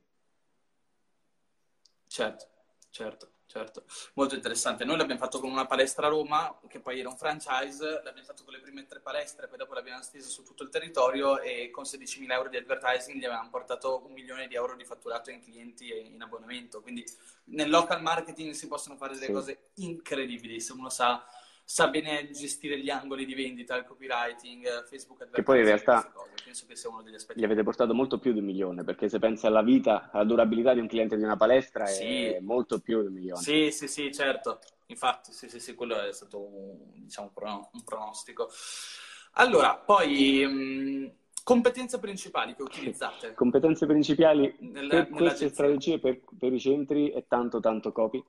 Certo, certo certo, molto interessante. Noi l'abbiamo fatto con una palestra a Roma, che poi era un franchise, l'abbiamo fatto con le prime tre palestre, poi dopo l'abbiamo steso su tutto il territorio e con 16.000 euro di advertising gli avevamo portato un milione di euro di fatturato in clienti e in abbonamento. Quindi nel local marketing si possono fare delle sì. cose incredibili se uno sa sa bene gestire gli angoli di vendita, il copywriting, Facebook. Che poi in realtà penso che sia uno degli aspetti. Gli avete portato molto più di un milione, perché se pensi alla vita, alla durabilità di un cliente di una palestra sì. è molto più di un milione. Sì, sì, sì, certo. Infatti, sì, sì, sì, quello è stato un, diciamo, un pronostico. Allora, poi... Mh, Competenze principali che utilizzate? Competenze principali nel, per queste strategie per, per, i centri è tanto tanto copy,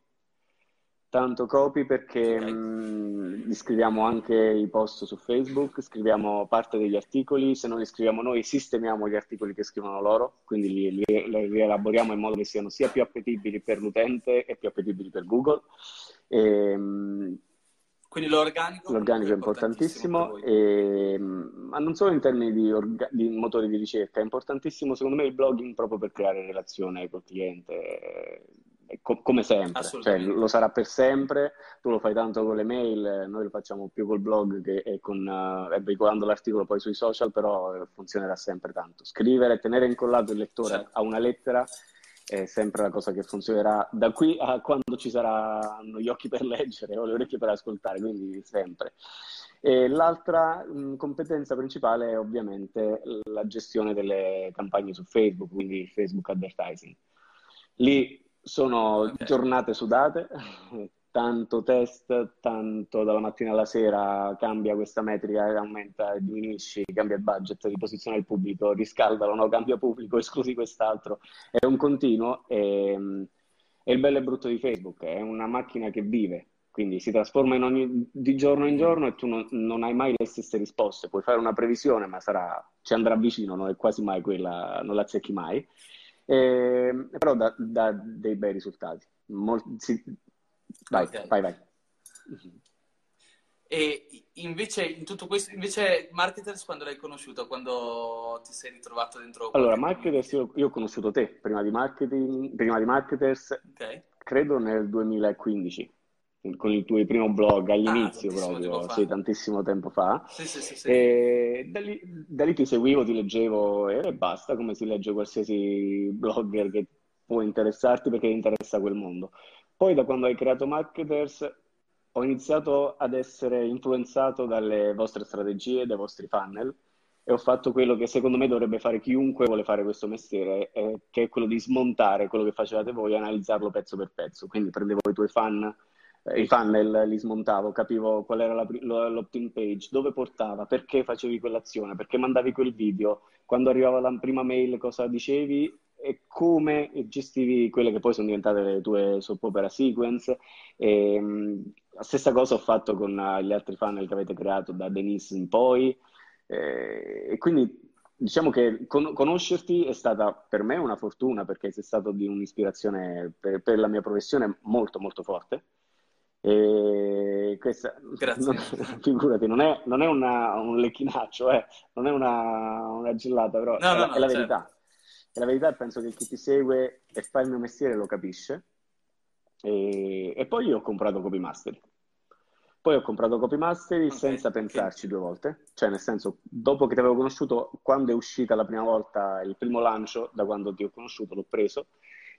tanto copy perché okay. mh, scriviamo anche i post su Facebook, scriviamo parte degli articoli, se non li scriviamo noi sistemiamo gli articoli che scrivono loro, quindi li, li, li rielaboriamo in modo che siano sia più appetibili per l'utente e più appetibili per Google. E, mh, quindi l'organico, l'organico è importantissimo, e, ma non solo in termini di, orga, di, motori di ricerca, è importantissimo secondo me il blogging proprio per creare relazione col cliente co- come sempre, cioè, lo sarà per sempre, tu lo fai tanto con le mail, noi lo facciamo più col blog che, e, con, uh, e veicolando l'articolo poi sui social, però eh, funzionerà sempre tanto. Scrivere, tenere incollato il lettore certo. a una lettera è sempre la cosa che funzionerà da qui a quando ci saranno gli occhi per leggere o le orecchie per ascoltare, quindi sempre. E l'altra mh, competenza principale è ovviamente la gestione delle campagne su Facebook, quindi Facebook Advertising. Lì sono okay. giornate sudate, tanto test, tanto dalla mattina alla sera cambia questa metrica, aumenta, diminuisci, cambia il budget, riposiziona il pubblico, riscaldalo, no, cambia pubblico, esclusi quest'altro. È un continuo e, e il bello e brutto di Facebook, è una macchina che vive, quindi si trasforma ogni, di giorno in giorno e tu non, non, hai mai le stesse risposte. Puoi fare una previsione, ma sarà, ci andrà vicino, non è quasi mai quella, non la azzecchi mai. Eh, però dà, dà, dei bei risultati. Mol- sì. Vai, okay. vai, vai. E invece in tutto questo, invece Marketers quando l'hai conosciuto, quando ti sei ritrovato dentro? Allora, Marketers io, io, ho conosciuto te prima di, marketing, prima di Marketers, okay. credo nel 2015 con il tuo primo blog all'inizio ah, proprio, sì, tantissimo tempo fa. Sì, sì, sì, sì. E da lì, da lì, ti seguivo, ti leggevo e basta, come si legge qualsiasi blogger che può interessarti perché interessa quel mondo. Poi da quando hai creato Marketers ho iniziato ad essere influenzato dalle vostre strategie, dai vostri funnel e ho fatto quello che secondo me dovrebbe fare chiunque vuole fare questo mestiere, eh, che è quello di smontare quello che facevate voi e analizzarlo pezzo per pezzo. Quindi prendevo i tuoi fan i funnel li smontavo, capivo qual era la, l'opt-in page, dove portava, perché facevi quell'azione, perché mandavi quel video, quando arrivava la prima mail cosa dicevi e come gestivi quelle che poi sono diventate le tue soap opera sequence. E, la stessa cosa ho fatto con gli altri funnel che avete creato da Denise in poi. E, e quindi diciamo che con- conoscerti è stata per me una fortuna perché sei stato di un'ispirazione per, per la mia professione molto molto forte e questa, Grazie. Non, figurati, non è, non è una, un lecchinaccio, eh, non è una, una gellata, però no, è, no, no, è, la certo. verità. È la verità penso che chi ti segue e fa il mio mestiere lo capisce. E, e poi io ho comprato Copymaster. Poi ho comprato Copymaster okay, senza pensarci okay. due volte, cioè nel senso, dopo che ti avevo conosciuto, quando è uscita la prima volta il primo lancio, da quando ti ho conosciuto, l'ho preso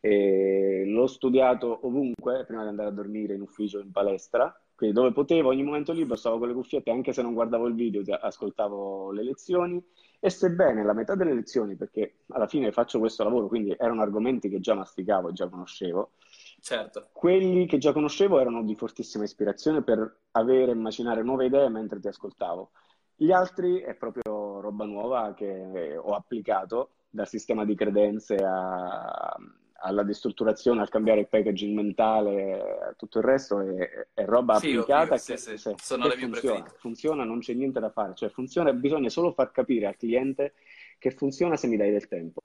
e l'ho studiato ovunque prima di andare a dormire in ufficio, in palestra, quindi dove potevo, ogni momento libero stavo con le cuffiette, anche se non guardavo il video, ascoltavo le lezioni e sebbene la metà delle lezioni, perché alla fine faccio questo lavoro, quindi erano argomenti che già masticavo, già conoscevo, certo. quelli che già conoscevo erano di fortissima ispirazione per avere e immaginare nuove idee mentre ti ascoltavo. Gli altri è proprio roba nuova che ho applicato dal sistema di credenze a, alla destrutturazione, al cambiare il packaging mentale, tutto il resto è, è roba sì, applicata ovvio, che, sì, sì, sono che funziona, funziona, non c'è niente da fare, cioè funziona, bisogna solo far capire al cliente che funziona se mi dai del tempo,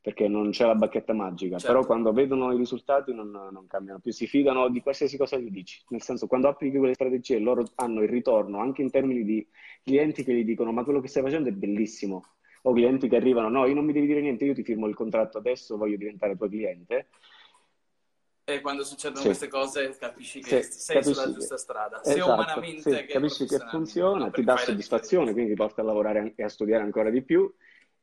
perché non c'è la bacchetta magica, certo. però quando vedono i risultati non, non, cambiano più, si fidano di qualsiasi cosa gli dici, nel senso quando applichi quelle strategie loro hanno il ritorno anche in termini di clienti che gli dicono ma quello che stai facendo è bellissimo, o clienti che arrivano, no, io non mi devi dire niente, io ti firmo il contratto adesso, voglio diventare tuo cliente. E quando succedono sì. queste cose capisci che sì, sei capisci sulla giusta strada, sia esatto, umanamente sì, che capisci che funziona, ti dà soddisfazione, quindi ti porta a lavorare e a studiare ancora di più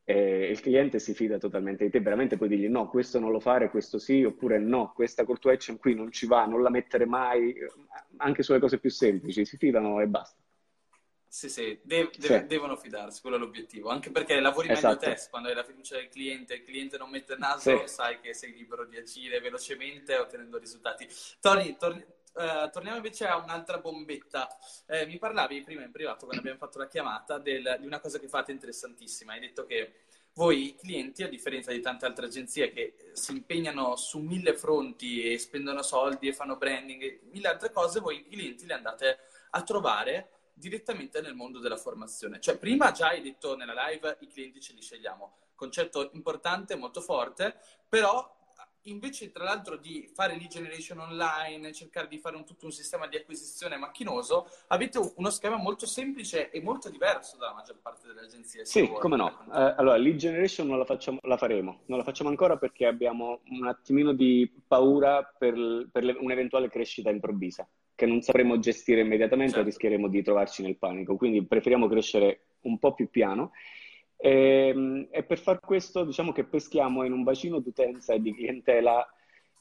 e il cliente si fida totalmente di te, veramente puoi dirgli no, questo non lo fare, questo sì, oppure no, questa call to action qui non ci va, non la mettere mai, anche sulle cose più semplici, si fidano e basta. Sì, sì, de- de- sì. devono fidarsi, quello è l'obiettivo. Anche perché lavori esatto. meglio te, quando hai la fiducia del cliente, il cliente non mette il naso, sì. sai che sei libero di agire velocemente ottenendo risultati. Tony, tor- uh, torniamo invece a un'altra bombetta. Eh, mi parlavi prima in privato, quando abbiamo fatto la chiamata, del, di una cosa che fate interessantissima. Hai detto che voi clienti, a differenza di tante altre agenzie che si impegnano su mille fronti e spendono soldi e fanno branding e mille altre cose, voi clienti li andate a trovare direttamente nel mondo della formazione. Cioè, prima già hai detto nella live i clienti ce li scegliamo, concetto importante, molto forte, però invece tra l'altro di fare lead generation online, cercare di fare un, tutto un sistema di acquisizione macchinoso, avete uno schema molto semplice e molto diverso dalla maggior parte delle agenzie. Sì, come no. Eh, allora, lead generation non la, facciamo, la, faremo, non la facciamo ancora perché abbiamo un attimino di paura per, per le, un'eventuale crescita improvvisa che non sapremo gestire immediatamente certo. rischieremo di trovarci nel panico. Quindi preferiamo crescere un po' più piano. E, ehm, e per far questo diciamo che peschiamo in un bacino d'utenza e di clientela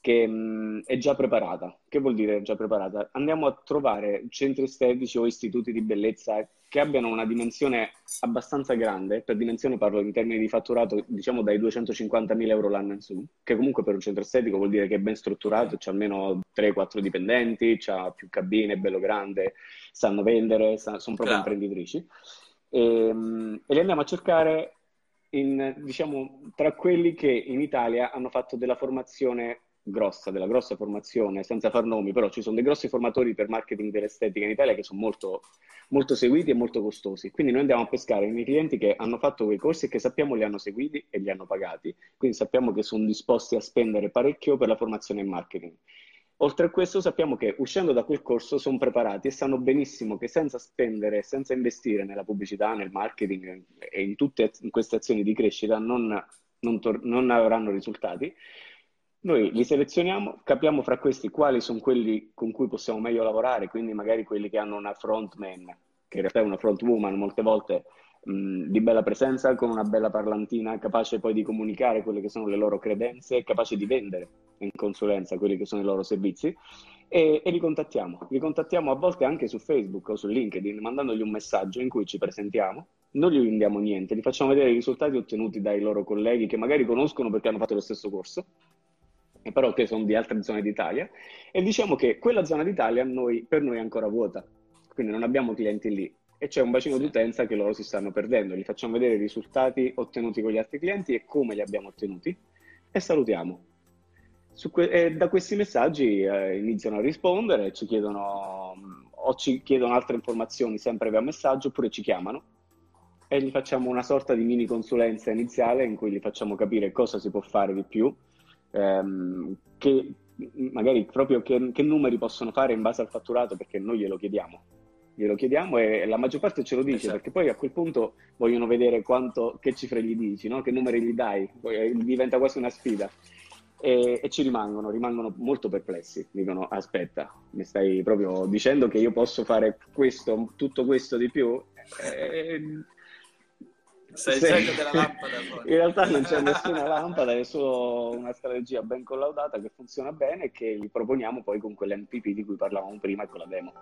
che mh, è già preparata. Che vuol dire già preparata? Andiamo a trovare centri estetici o istituti di bellezza che abbiano una dimensione abbastanza grande, per dimensione parlo in termini di fatturato, diciamo dai 250.000 euro l'anno in su, che comunque per un centro estetico vuol dire che è ben strutturato, c'ha almeno 3-4 dipendenti, c'ha più cabine, è bello grande, sanno vendere, sono proprio Claro. imprenditrici. E, ehm, e li andiamo a cercare in, diciamo, tra quelli che in Italia hanno fatto della formazione grossa, della grossa formazione, senza far nomi, però ci sono dei grossi formatori per marketing dell'estetica in Italia che sono molto, molto seguiti e molto costosi. Quindi noi andiamo a pescare i clienti che hanno fatto quei corsi e che sappiamo li hanno seguiti e li hanno pagati. Quindi sappiamo che sono disposti a spendere parecchio per la formazione in marketing. Oltre a questo sappiamo che uscendo da quel corso sono preparati e sanno benissimo che senza spendere, senza investire nella pubblicità, nel marketing e in tutte queste azioni di crescita non, non, tor- non avranno risultati. Noi li selezioniamo, capiamo fra questi quali sono quelli con cui possiamo meglio lavorare, quindi magari quelli che hanno una frontman, che in realtà è una front woman molte volte, mh, di bella presenza, con una bella parlantina, capace poi di comunicare quelle che sono le loro credenze, capace di vendere in consulenza quelli che sono i loro servizi e, e li contattiamo. Li contattiamo a volte anche su Facebook o su LinkedIn, mandandogli un messaggio in cui ci presentiamo, non gli vendiamo niente, gli facciamo vedere i risultati ottenuti dai loro colleghi che magari conoscono perché hanno fatto lo stesso corso però che sono di altre zone d'Italia, e diciamo che quella zona d'Italia noi, per noi è ancora vuota, quindi non abbiamo clienti lì e c'è un bacino d'utenza che loro si stanno perdendo. Gli facciamo vedere i risultati ottenuti con gli altri clienti e come li abbiamo ottenuti e salutiamo. Que- e da questi messaggi eh, iniziano a rispondere, ci chiedono o ci chiedono altre informazioni sempre via messaggio oppure ci chiamano e gli facciamo una sorta di mini consulenza iniziale in cui gli facciamo capire cosa si può fare di più ehm, che magari proprio che, che, numeri possono fare in base al fatturato perché noi glielo chiediamo. Glielo chiediamo e la maggior parte ce lo dice esatto. perché poi a quel punto vogliono vedere quanto, che cifre gli dici, no? che numeri gli dai, poi eh, diventa quasi una sfida. E, e, ci rimangono, rimangono molto perplessi. Dicono: Aspetta, mi stai proprio dicendo che io posso fare questo, tutto questo di più? Eh, sei il genio della lampada. Poi. In realtà non c'è nessuna lampada, è solo una strategia ben collaudata che funziona bene e che gli proponiamo poi con quell'MPP di cui parlavamo prima e con la demo.